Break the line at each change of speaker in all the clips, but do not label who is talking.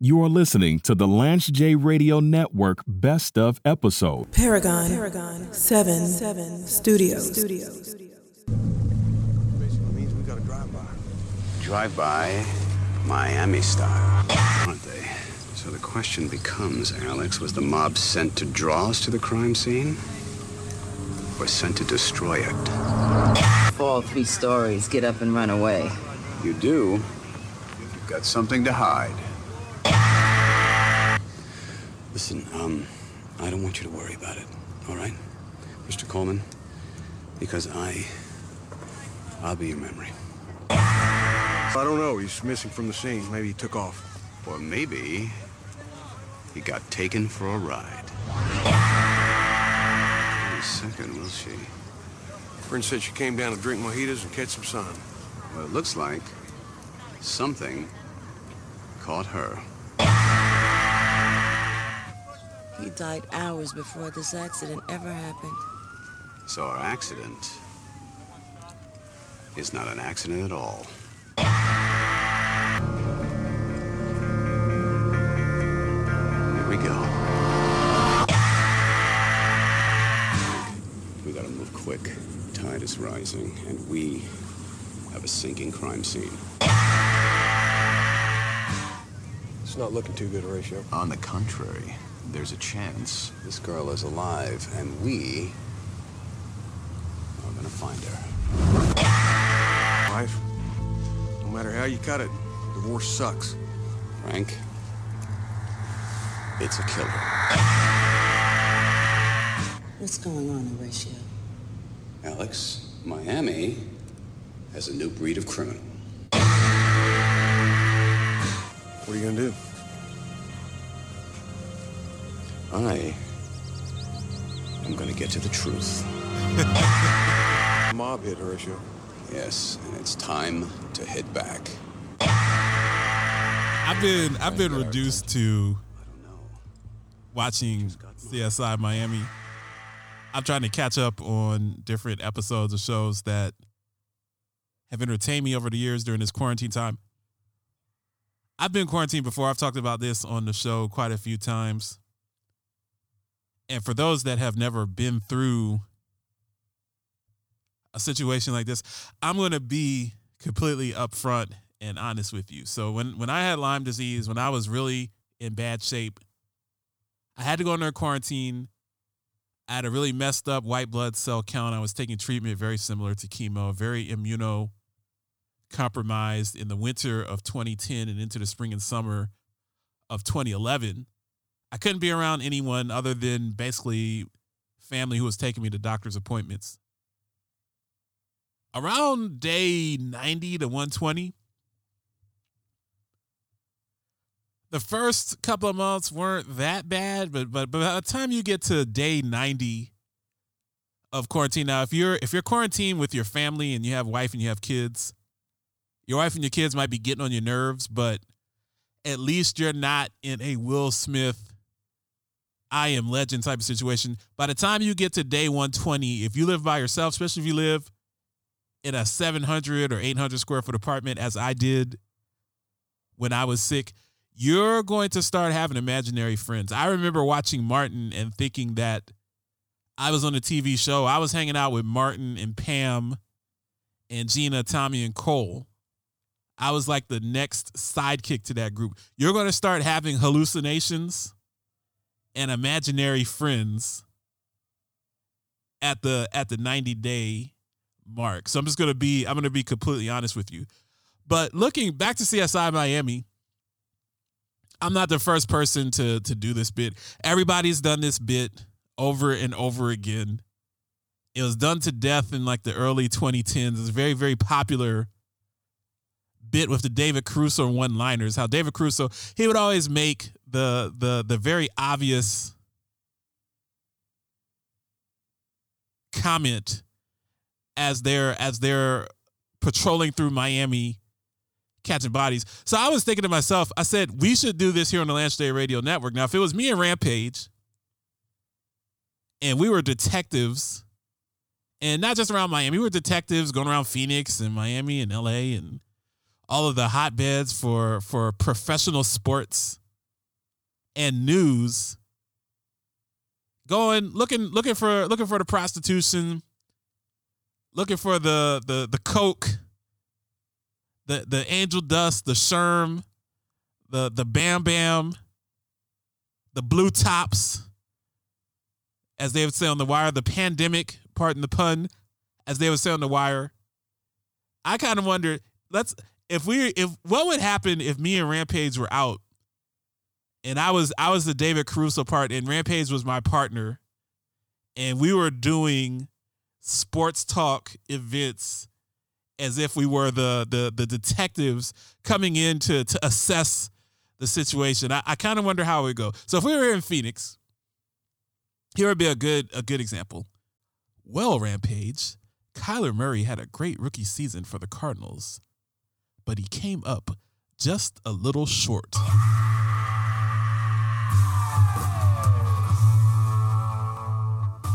You are listening to the Lance J Radio Network Best of episode.
Paragon, Paragon 7, 7 Studios. Studios.
Basically means we got a drive-by.
Drive-by, Miami style, aren't they? So the question becomes, Alex, was the mob sent to draw us to the crime scene? Or sent to destroy it?
Fall three stories, get up and run away.
You do? You've got something to hide. Listen, um, I don't want you to worry about it, all right? Mr. Coleman? Because I... I'll be your memory.
I don't know. He's missing from the scene. Maybe he took off.
Or maybe he got taken for a ride. Any second, will she?
Friend said she came down to drink mojitos and catch some sun.
Well, it looks like something caught her.
Died hours before this accident ever happened.
So our accident is not an accident at all. Here we go. We gotta move quick. Tide is rising, and we have a sinking crime scene.
It's not looking too good, Horatio.
On the contrary, there's a chance this girl is alive, and we are gonna find her.
Wife, no matter how you cut it, divorce sucks.
Frank, it's a killer.
What's going on, Horatio?
Alex, Miami has a new breed of criminal.
What are you gonna do?
I am gonna get to the truth.
Mob hit, Horatio.
Yes, and it's time to hit back.
I've been I've been reduced to
I don't know.
watching CSI Miami. I'm trying to catch up on different episodes of shows that have entertained me over the years during this quarantine time. I've been quarantined before. I've talked about this on the show quite a few times. And for those that have never been through a situation like this, I'm going to be completely upfront and honest with you. So when when I had Lyme disease, when I was really in bad shape, I had to go under quarantine. I had a really messed up white blood cell count. I was taking treatment very similar to chemo, very immuno compromised in the winter of 2010 and into the spring and summer of 2011. I couldn't be around anyone other than basically family who was taking me to doctor's appointments. Around day 90 to 120, the first couple of months weren't that bad, but but but by the time you get to day 90 of quarantine, now if you're if you're quarantined with your family and you have wife and you have kids, your wife and your kids might be getting on your nerves, but at least you're not in a Will Smith I am legend type of situation. By the time you get to day 120, if you live by yourself, especially if you live in a 700 or 800 square foot apartment, as I did when I was sick, you're going to start having imaginary friends. I remember watching Martin and thinking that I was on a TV show. I was hanging out with Martin and Pam and Gina, Tommy, and Cole. I was like the next sidekick to that group. You're going to start having hallucinations and imaginary friends at the at the 90 day mark. So I'm just to be I'm to be completely honest with you. But looking back to CSI Miami, I'm not the first person to to do this bit. Everybody's done this bit over and over again. It was done to death in like the early 2010s. It's very very popular bit with the David Caruso one-liners. How David Caruso, he would always make the the the very obvious comment as they're as they're patrolling through Miami catching bodies. So I was thinking to myself, I said, we should do this here on the Lance J Radio Network. Now, if it was me and Rampage and we were detectives, and not just around Miami, we were detectives going around Phoenix and Miami and LA and all of the hotbeds for for professional sports and news going looking looking for looking for the prostitution, looking for the the the coke, the the angel dust, the sherm, the the bam bam, the blue tops, as they would say on the wire, the pandemic, pardon the pun, as they would say on the wire. I kind of wonder, let's if we if what would happen if me and Rampage were out and I was I was the David Caruso part and Rampage was my partner and we were doing sports talk events as if we were the the the detectives coming in to to assess the situation. I, I kind of wonder how it would go. So if we were here in Phoenix, here would be a good a good example. Well, Rampage, Kyler Murray had a great rookie season for the Cardinals, but he came up just a little short.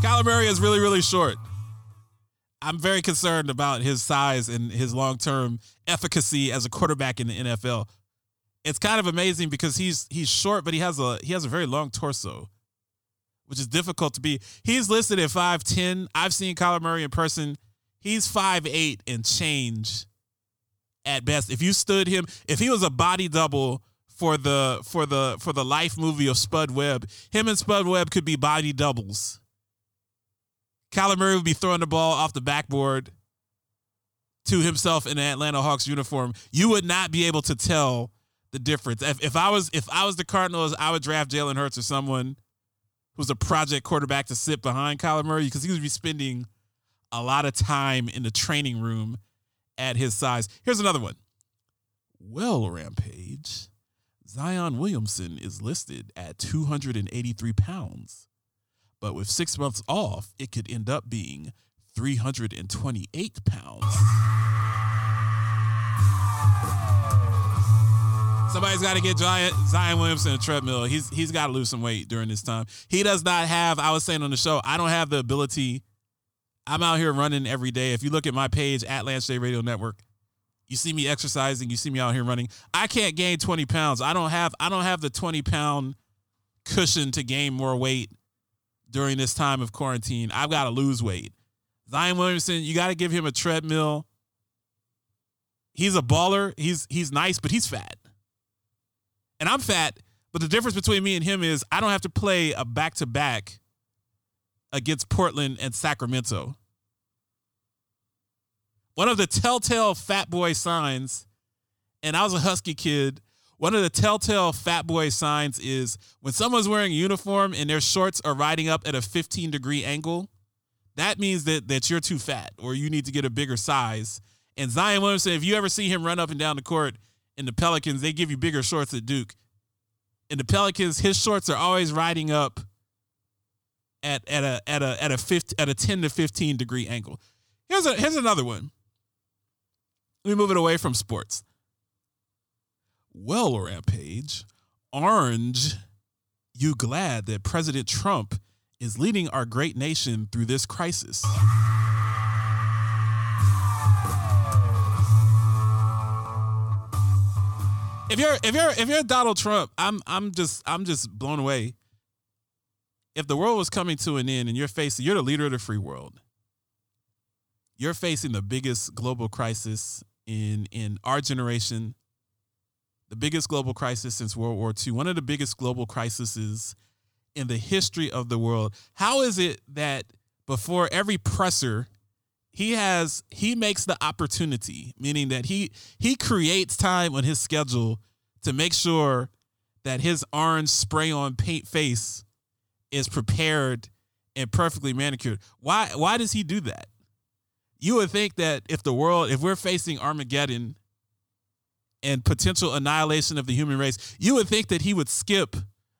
Kyler Murray is really, really short. I'm very concerned about his size and his long term efficacy as a quarterback in the NFL. It's kind of amazing because he's he's short, but he has a he has a very long torso, which is difficult to be. He's listed at five ten. I've seen Kyler Murray in person. He's five eight and change at best. If you stood him, if he was a body double for the for the for the life movie of Spud Webb, him and Spud Webb could be body doubles. Kyler Murray would be throwing the ball off the backboard to himself in an Atlanta Hawks uniform. You would not be able to tell the difference. If, if I was if I was the Cardinals, I would draft Jalen Hurts or someone who's a project quarterback to sit behind Kyler Murray because he would be spending a lot of time in the training room at his size. Here's another one. Well, Rampage, Zion Williamson is listed at 283 pounds but with six months off, it could end up being 328 pounds. Somebody's got to get Zion, Williamson a treadmill. He's he's got to lose some weight during this time. He does not have. I was saying on the show, I don't have the ability. I'm out here running every day. If you look at my page at Lance J Radio Network, you see me exercising. You see me out here running. I can't gain 20 pounds. I don't have. I don't have the 20 pound cushion to gain more weight during this time of quarantine. I've got to lose weight. Zion Williamson, you got to give him a treadmill. He's a baller. He's he's nice, but he's fat. And I'm fat, but the difference between me and him is I don't have to play a back to back against Portland and Sacramento. One of the telltale fat boy signs, and I was a Husky kid one of the telltale fat boy signs is when someone's wearing a uniform and their shorts are riding up at a 15 degree angle, that means that that you're too fat or you need to get a bigger size. And Zion Williamson, if you ever see him run up and down the court in the Pelicans, they give you bigger shorts at Duke. In the Pelicans, his shorts are always riding up at at a at a at a 50, at a 10 to 15 degree angle. Here's a here's another one. Let me move it away from sports. Well, Rampage, Orange, you glad that President Trump is leading our great nation through this crisis? If you're if you're if you're Donald Trump, I'm I'm just I'm just blown away. If the world was coming to an end and you're facing you're the leader of the free world. You're facing the biggest global crisis in in our generation the biggest global crisis since World War II, one of the biggest global crises in the history of the world. How is it that before every presser, he has he makes the opportunity, meaning that he he creates time on his schedule to make sure that his orange spray on paint face is prepared and perfectly manicured. Why why does he do that? You would think that if the world, if we're facing Armageddon and potential annihilation of the human race, you would think that he would skip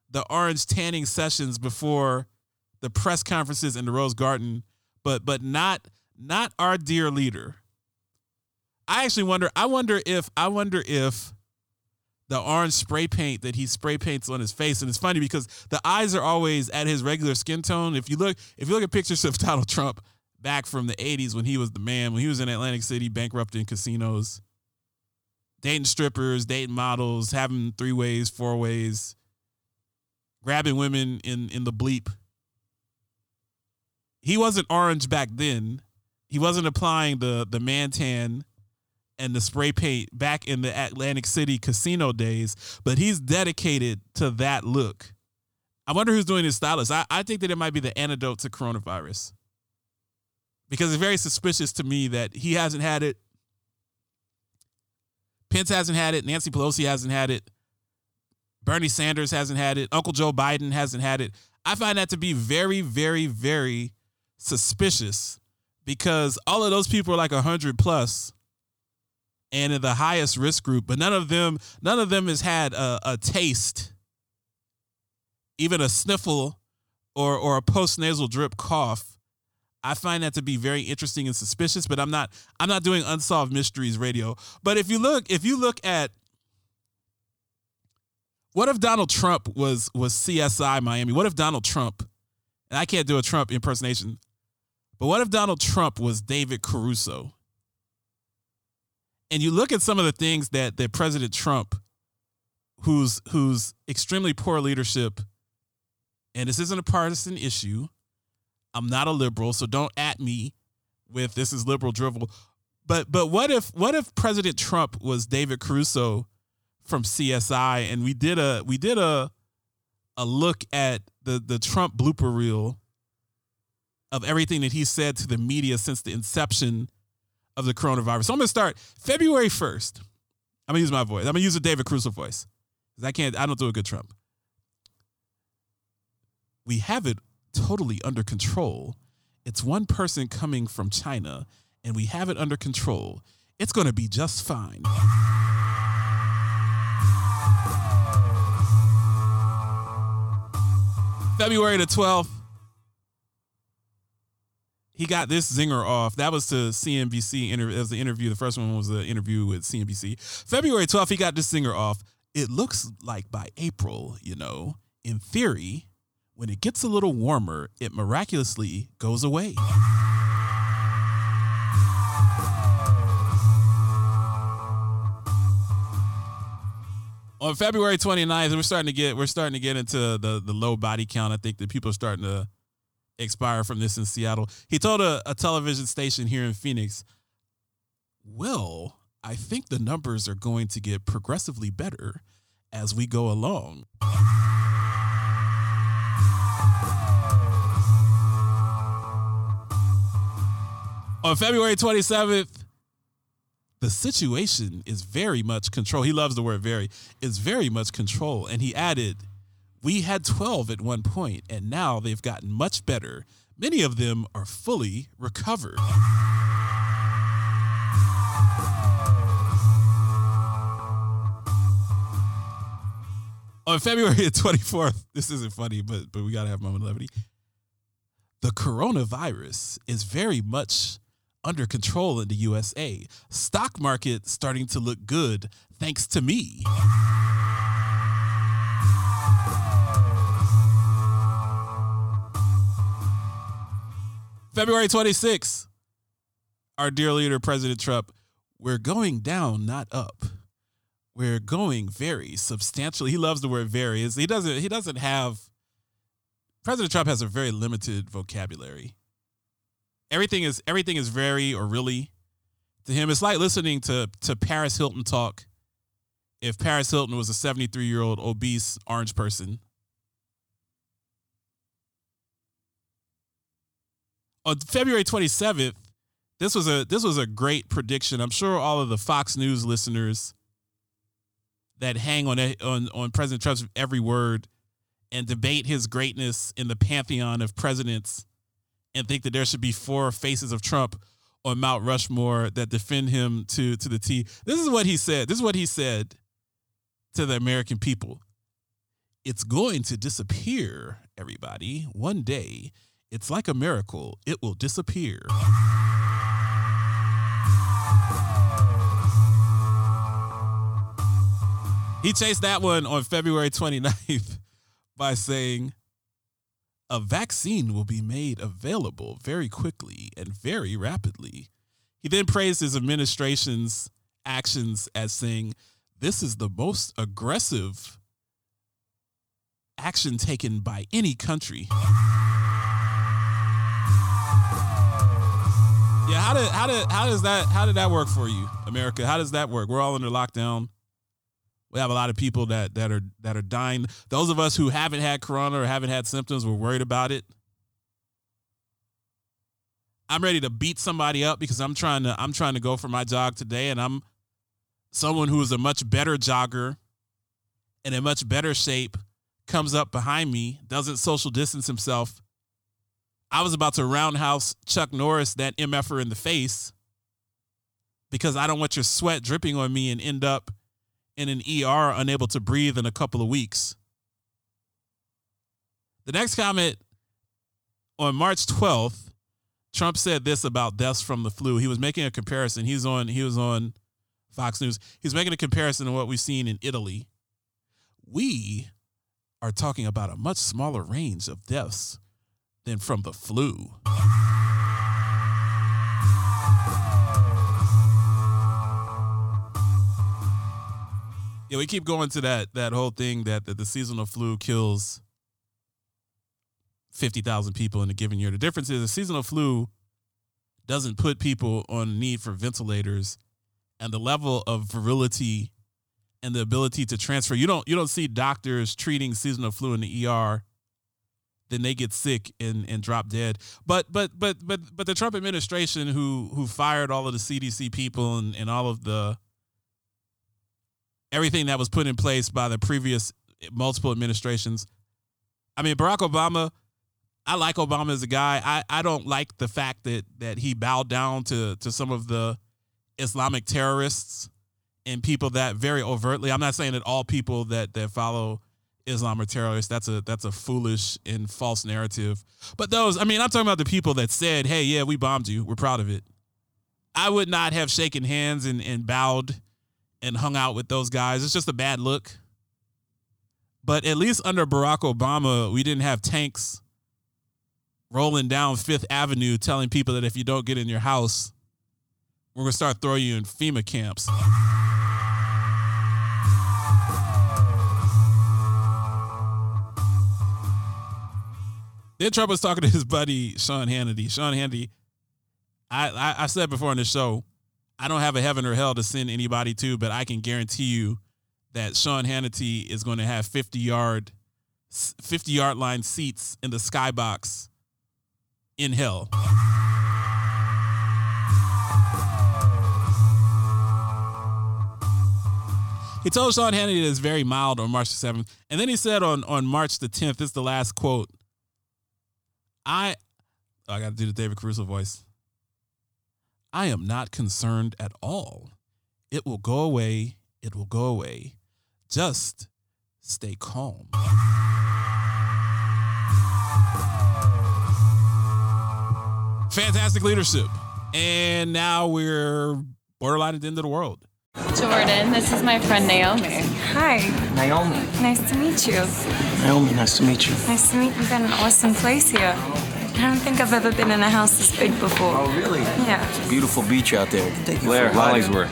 the orange tanning sessions before the press conferences in the Rose Garden, but but not not our dear leader. I actually wonder. I wonder if I wonder if the orange spray paint that he spray paints on his face, and it's funny because the eyes are always at his regular skin tone. If you look, if you look at pictures of Donald Trump back from the '80s when he was the man, when he was in Atlantic City bankrupting casinos, dating strippers, dating models, having three ways, four ways. grabbing women in in the bleep. He wasn't orange back then. He wasn't applying the the man tan and the spray paint back in the Atlantic City casino days, but he's dedicated to that look. I wonder who's doing his stylist. I, I think that it might be the antidote to coronavirus. Because it's very suspicious to me that he hasn't had it. Pence hasn't had it. Nancy Pelosi hasn't had it. Bernie Sanders hasn't had it. Uncle Joe Biden hasn't had it. I find that to be very, very, very suspicious because all of those people are like 100 plus and in the highest risk group, but none of them, none of them has had a, a taste, even a sniffle or or a post nasal drip cough. I find that to be very interesting and suspicious, but I'm not I'm not doing unsolved mysteries radio. But if you look if you look at what if Donald Trump was was CSI Miami? What if Donald Trump and I can't do a Trump impersonation, but what if Donald Trump was David Caruso? and you look at some of the things that that President Trump, who's who's extremely poor leadership, and this isn't a partisan issue. I'm not a liberal, so don't at me with this is liberal drivel. But but what if what if President Trump was David Caruso from CSI and we did a we did a a look at the the Trump blooper reel of everything that he said to the media since the inception of the coronavirus. So I'm gonna start February 1st. I'm gonna use my voice. I'm gonna use a David Caruso voice. Because I can't, I don't do a good Trump. We have it totally under control. It's one person coming from China, and we have it under control. It's gonna be just fine. February the 12th, he got this zinger off. That was to CNBC interview. Was the interview. The first one was the interview with CNBC. February 12th, he got this zinger off. It looks like by April, you know, in theory, when it gets a little warmer, it miraculously goes away. On February 29th, we're starting to get we're starting to get into the the low body count. I think that people are starting to expire from this in Seattle. He told a, a television station here in Phoenix, Well, I think the numbers are going to get progressively better as we go along. On February 27th, the situation is very much control. He loves the word very. It's very much control. And he added, we had 12 at one point, and now they've gotten much better. Many of them are fully recovered. On February 24th, this isn't funny, but but we gotta have moment of levity. The coronavirus is very much under control in the USA. Stock market starting to look good thanks to me. February 26th, our dear leader, President Trump, we're going down, not up. We're going very substantially. He loves the word very. He doesn't, he doesn't have, President Trump has a very limited vocabulary. Everything is everything is very or really to him. It's like listening to to Paris Hilton talk. If Paris Hilton was a 73 year old obese orange person, on February 27th, this was a this was a great prediction. I'm sure all of the Fox News listeners that hang on on on President Trump's every word and debate his greatness in the pantheon of presidents and think that there should be four faces of Trump on Mount Rushmore that defend him to to the T. This is what he said. This is what he said to the American people. It's going to disappear, everybody, one day it's like a miracle, it will disappear. He chased that one on February 29th by saying, a vaccine will be made available very quickly and very rapidly. He then praised his administration's actions as saying, This is the most aggressive action taken by any country. Yeah, how did how did how does that how did that work for you, America? How does that work? We're all under lockdown. We have a lot of people that that are that are dying. Those of us who haven't had corona or haven't had symptoms, we're worried about it. I'm ready to beat somebody up because I'm trying to I'm trying to go for my jog today and I'm someone who is a much better jogger and in much better shape comes up behind me, doesn't social distance himself. I was about to roundhouse Chuck Norris, that MFer, in the face because I don't want your sweat dripping on me and end up in an ER unable to breathe in a couple of weeks. The next comment on March 12th, Trump said this about deaths from the flu. He was making a comparison. He's on he was on Fox News. He's making a comparison to what we've seen in Italy. We are talking about a much smaller range of deaths than from the flu. Yeah, we keep going to that that whole thing that, that the seasonal flu kills 50,000 people in a given year. The difference is the seasonal flu doesn't put people on need for ventilators and the level of virility and the ability to transfer. You don't you don't see doctors treating seasonal flu in the ER then they get sick and, and drop dead. But but but but but the Trump administration who who fired all of the CDC people and, and all of the everything that was put in place by the previous multiple administrations. I mean Barack Obama, I like Obama as a guy. I, I don't like the fact that that he bowed down to to some of the Islamic terrorists and people that very overtly. I'm not saying that all people that that follow Islam are terrorists. That's a that's a foolish and false narrative. But those, I mean, I'm talking about the people that said, "Hey, yeah, we bombed you. We're proud of it." I would not have shaken hands and, and bowed and hung out with those guys. It's just a bad look. But at least under Barack Obama, we didn't have tanks rolling down Fifth Avenue telling people that if you don't get in your house, we're gonna start throwing you in FEMA camps. Then Trump was talking to his buddy Sean Hannity. Sean Hannity, I, I, I said before on the show, I don't have a heaven or hell to send anybody to, but I can guarantee you that Sean Hannity is going to have 50 yard 50 yard line seats in the skybox in hell. He told Sean Hannity that it's very mild on March the 7th. And then he said on, on March the 10th, this is the last quote. I oh, I got to do the David Caruso voice. I am not concerned at all. It will go away. It will go away. Just stay calm. Fantastic leadership. And now we're borderline at the end of the world.
Jordan, this is my friend Naomi.
Hi.
Naomi.
Nice to meet you.
Naomi, nice to meet you.
Nice to meet you. You've got an awesome place here. I don't think I've ever been in a house this big before.
Oh, really?
Yeah.
It's a beautiful beach out there. Take you
Blair,
for a.
Hollingsworth.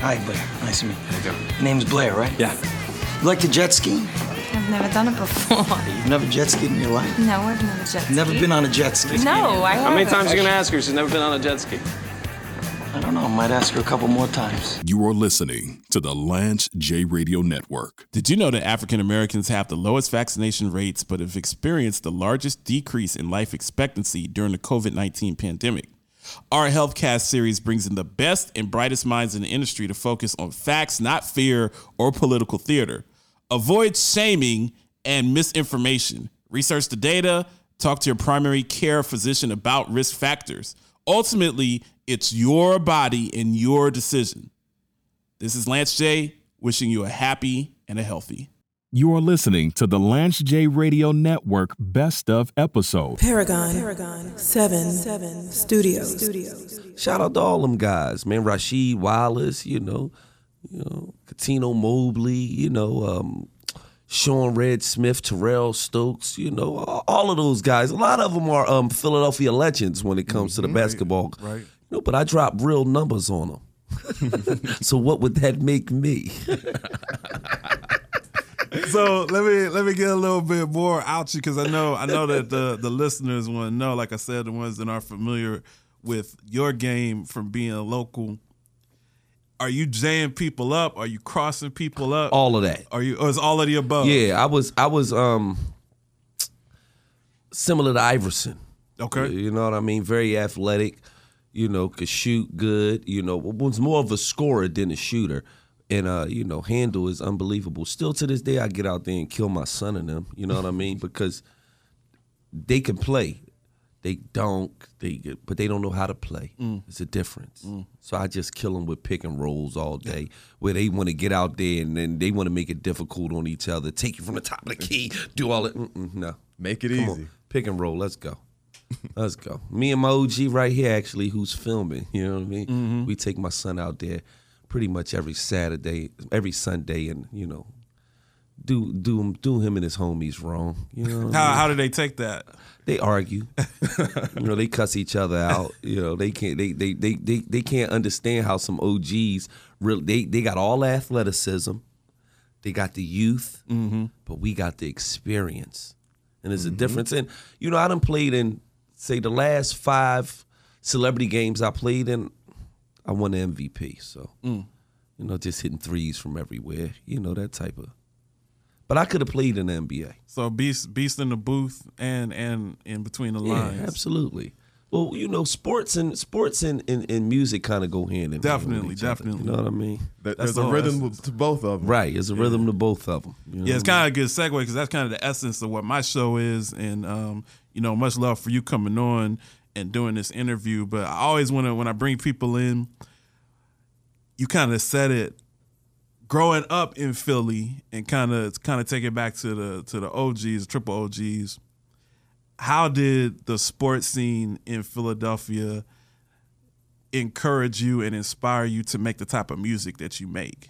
Hi, Blair. Nice to meet you.
How you doing?
Your name's Blair, right?
Yeah.
You like to jet ski?
I've never done it before.
You've never jet skied in your life?
No, I've never jet skied.
Never been on a jet ski?
No, I haven't.
How many times are you gonna ask her? She's never been on a jet ski.
I don't know. I might ask her a couple more times.
You are listening to the Lance J Radio Network.
Did you know that African Americans have the lowest vaccination rates but have experienced the largest decrease in life expectancy during the COVID 19 pandemic? Our HealthCast series brings in the best and brightest minds in the industry to focus on facts, not fear or political theater. Avoid shaming and misinformation. Research the data, talk to your primary care physician about risk factors. Ultimately, it's your body and your decision. This is Lance J, wishing you a happy and a healthy.
You are listening to the Lance J Radio Network Best of episode.
Paragon, Paragon 7, 7 Studios. Studios.
Shout out to all them guys, man. Rasheed Wallace, you know, you know, Cuttino Mobley, you know, um, Sean Red Smith, Terrell Stokes, you know, all, of those guys. A lot of them are um, Philadelphia legends when it comes to the basketball.
Right.
You know, but I drop real numbers on them. so what would that make me?
so let me let me get a little bit more out you because I know I know that the the listeners want to know. Like I said, the ones that are familiar with your game from being a local. Are you jaying people up? Are you crossing people up?
All of that.
Are you? Or is all of the above?
Yeah, I was I was um similar to Iverson.
Okay.
You know what I mean? Very athletic, you know, could shoot good, you know, was more of a scorer than a shooter. And uh, you know, handle is unbelievable. Still to this day I get out there and kill my son and them, you know what I mean? Because they can play. They don't, they but they don't know how to play.
Mm.
It's a difference. So I just kill them with pick and rolls all day, where they want to get out there and then they want to make it difficult on each other, take you from the top of the key, do all it. Mm-mm, no,
make it
Come
easy.
on. Pick and roll. Let's go. Let's go. Me and my OG right here, actually, who's filming. You know what I mean?
Mm-hmm.
We take my son out there pretty much every Saturday, every Sunday, and you know, do do him do him and his homies wrong. You know? what I
How
mean?
how do they take that?
they argue. you know, they cuss each other out. You know, they can't they they they they, they can't understand how some OGs really they they got all athleticism, they got the youth, but we got the experience. And there's a difference. And you know, I done played in say the last five celebrity games I played in, I won the MVP. So
Mm.
you know, just hitting threes from everywhere. You know, that type of but I could have played in the NBA.
So beast beast in the booth and and in between the lines.
Yeah, absolutely. Well, you know, sports and sports and, and, and music kind of go hand in hand.
Definitely, definitely.
you know what I mean?
There-
That's
There's a rhythm
essence.
to both of them.
Right. There's a rhythm to both of them. You know
Yeah, it's kind of a good segue because that's kind of the essence of what my show is, and um, you know, much love for you coming on and doing this interview. But I always want to when I bring people in, you kind of said it. Growing up in Philly and kind of kind of take it back to the to the OGs, triple OGs. How did the sports scene in Philadelphia encourage you and inspire you to make the type of music that you make?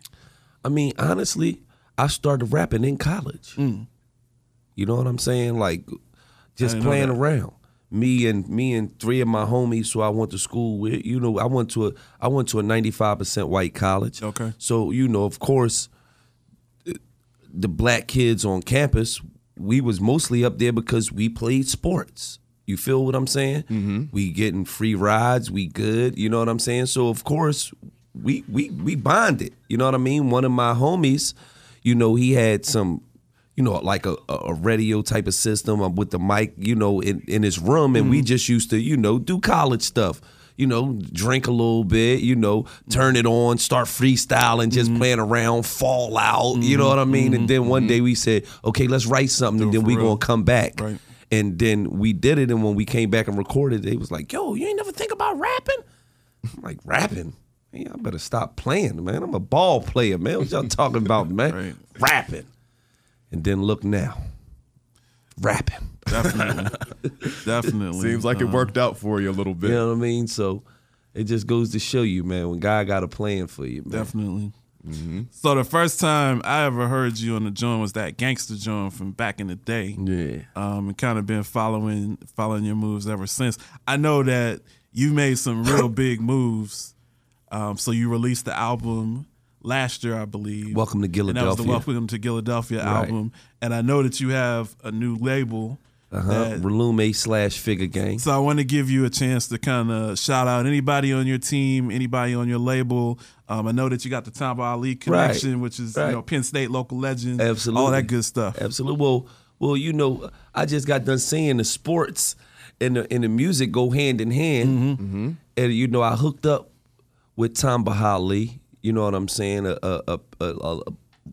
I mean, honestly, I started rapping in college. Mm. You know what I'm saying? Like just playing around. Me and me and three of my homies who I went to school with. You know, I went to a I went to a 95% white college.
Okay.
So, you know, of course, the black kids on campus, we was mostly up there because we played sports. You feel what I'm saying? Mm-hmm. We getting free rides. We good. You know what I'm saying? So of course we we we bonded. You know what I mean? One of my homies, you know, he had some, you know, like a, a radio type of system uh, with the mic, you know, in, in his room, and we just used to, you know, do college stuff. You know, drink a little bit, you know, turn it on, start freestyling, just playing around, fall out, you know what I mean? And then one day we said, okay, let's write something, and then we
real.
gonna come back.
Right.
And then we did it, and when we came back and recorded, they was like, "Yo, you ain't never think about rapping?" I'm like, "Rapping? Man, I better stop playing, man. I'm a ball player, man. What y'all talking about, man?
Right.
Rapping." And then look now, rapping.
Definitely, definitely.
Seems like it
Uh,
worked out for you a little bit.
You know what I mean? So it just goes to show you, man, when God got a plan for you, man.
Definitely. So the first time I ever heard you on the joint was that gangster joint from back in the day.
Yeah.
Um, and kind of been following following your moves ever since. I know that you made some real big moves. Um, so you released the album last year, I believe.
Welcome to
And that was the Welcome to Philadelphia
Right.
album. And I know that you have a new label.
Uh-huh. Relume slash figure gang.
So I want to give you a chance to kind of shout out anybody on your team, anybody on your label. Um, I know that you got the Tamba Hali connection, which is
Right.
you know Penn State local legend,
Absolutely.
all that good stuff.
Absolutely. Well, well, you know, I just got done saying the sports and the and the music go hand in hand, and you know, I hooked up with Tamba Hali. You know what I'm saying? A, a, a, a,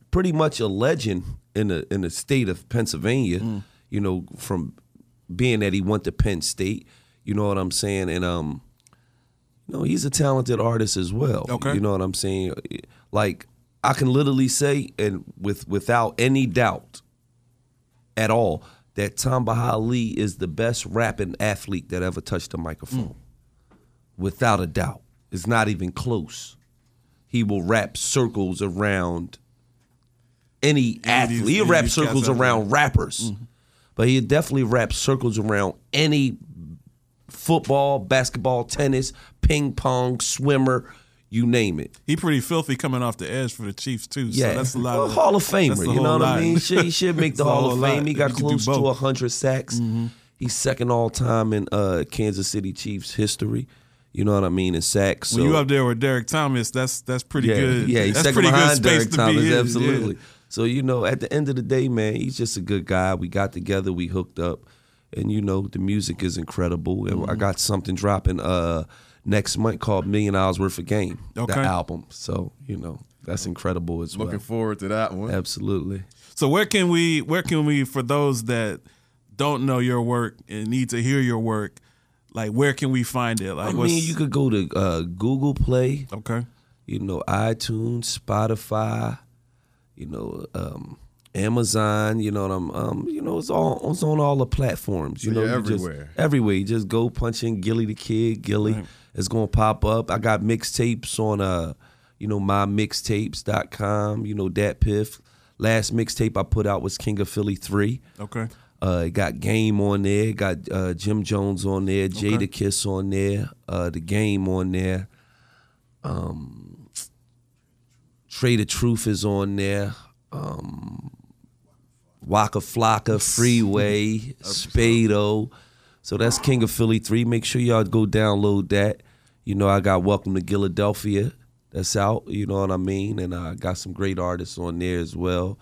pretty much a legend in the in the state of Pennsylvania. You know, from being that he went to Penn State. You know what I'm saying? And um, you know, he's a talented artist as well.
Okay.
You know what I'm saying? Like I can literally say, and with without any doubt at all, that Tamba Hali is the best rapping athlete that ever touched a microphone. Without a doubt. It's not even close. He will wrap circles around any athlete. He'll wrap
of these cats
circles around rappers. But he definitely wrap circles around any football, basketball, tennis, ping pong, swimmer, you name it.
He pretty filthy coming off the edge for the Chiefs too.
Yeah,
so that's a lot.
Well,
of,
Hall of Famer. You know what I mean? He should make the Hall of
lot.
Fame. He got
you could do
close to hundred sacks. He's second all time in uh, Kansas City Chiefs history. You know what I mean? In sacks. So,
When you up there with Derrick Thomas, that's that's pretty
yeah,
good.
Yeah, he's
that's
second
pretty good
behind
space
Derrick
to
Thomas.
be in.
Absolutely.
Yeah.
So you know, at the end of the day, man, he's just a good guy. We got together, we hooked up, and you know, the music is incredible. And
Mm-hmm.
I got something dropping uh next month called Million Hours Worth of Game.
Okay.
The album. So you know, that's incredible as well.
Looking forward to that one.
Absolutely.
So where can we where can we for those that don't know your work and need to hear your work, like where can we find it? Like
I
what's
mean, you could go to uh, Google Play.
Okay.
You know, iTunes, Spotify. You know, um, Amazon. You know, what I'm. Um, you know, it's all. It's on all the platforms. You
So
know,
you're
you just-
everywhere.
everywhere. You just go punch in Gillie Da Kid. Gillie. It's gonna pop up. I got mixtapes on uh, you know, mymixtapes.com. You know, DatPiff. Last mixtape I put out was King of Philly three.
Okay.
Uh, it got Game on there, it got uh, Jim Jones on there, Jada
Okay.
Kiss on there, uh, the Game on there. Um, Trader Truth is on there. Um, Waka Flocka, Freeway, Spado. So that's King of Philly 3. Make sure y'all go download that. You know, I got Welcome to Philadelphia. That's out. You know what I mean? And I got some great artists on there as well.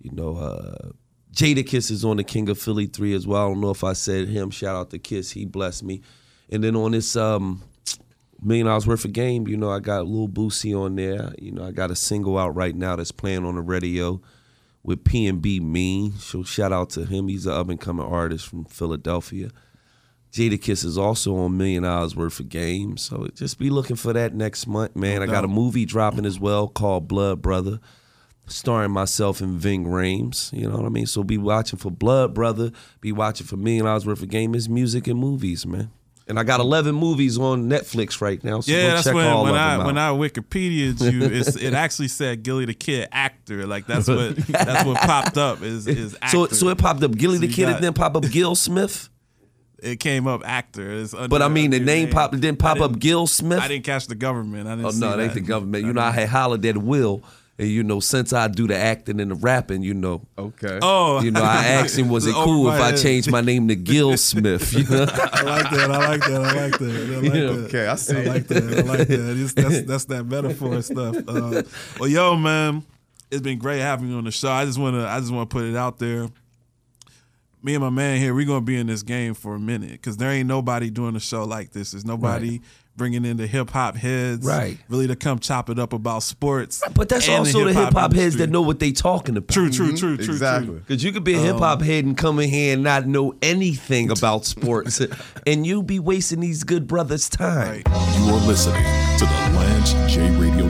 You know, uh, Jadakiss is on the King of Philly 3 as well. I don't know if I said him. Shout out to Kiss. He blessed me. And then on this um, Million Dollars Worth of Game, you know, I got Lil Boosie on there. You know, I got a single out right now that's playing on the radio with PnB Meen. So shout out to him. He's an up-and-coming artist from Philadelphia. Jadakiss is also on Million Dollars Worth of Game. So just be looking for that next month, man.
No
I got a movie dropping as well called Blood Brother starring myself and Ving Rhames. You know what I mean? So be watching for Blood Brother. Be watching for Million Dollars Worth of Game. It's music and movies, man. And I got 11 movies on Netflix right now. So
yeah,
go
that's
check
when
all
when
of
I
them
when
out.
I Wikipedia'd you, it's, it actually said Gillie Da Kid actor. Like that's what that's what popped up is is actor.
so, so it popped up Gillie
So
the Kid
got-
and then pop up Gil Smith.
It came up actor.
But I mean, the
under
name popped. It didn't pop up
didn't-
Gil Smith.
I didn't catch the government. I didn't.
Oh no, it ain't the government. You know, I had hollered at Will, and you know, since I do the acting and the rapping, you know,
okay.
Oh,
you know, I asked him, was it cool
my
if I
head.
changed my name to Gil Smith? You know?
I like that. I like that. I like that. I like
You know,
that.
okay, I see
I like that. I like that. It's, that's that's that metaphor stuff. Uh, well, yo, man, it's been great having you on the show. I just wanna I just wanna put it out there. Me and my man here, we're gonna be in this game for a minute because there ain't nobody doing a show like this. There's nobody bringing in the hip hop heads,
Right.
Really to come chop it up about sports.
But that's also the hip hop heads that know what they talking about.
True, true, mm-hmm. true, true,
Exactly.
true.
Because you could be a hip hop um, head and come in here and not know anything about sports, and you be wasting these good brothers' time.
Right.
You are listening to the Lance J Radio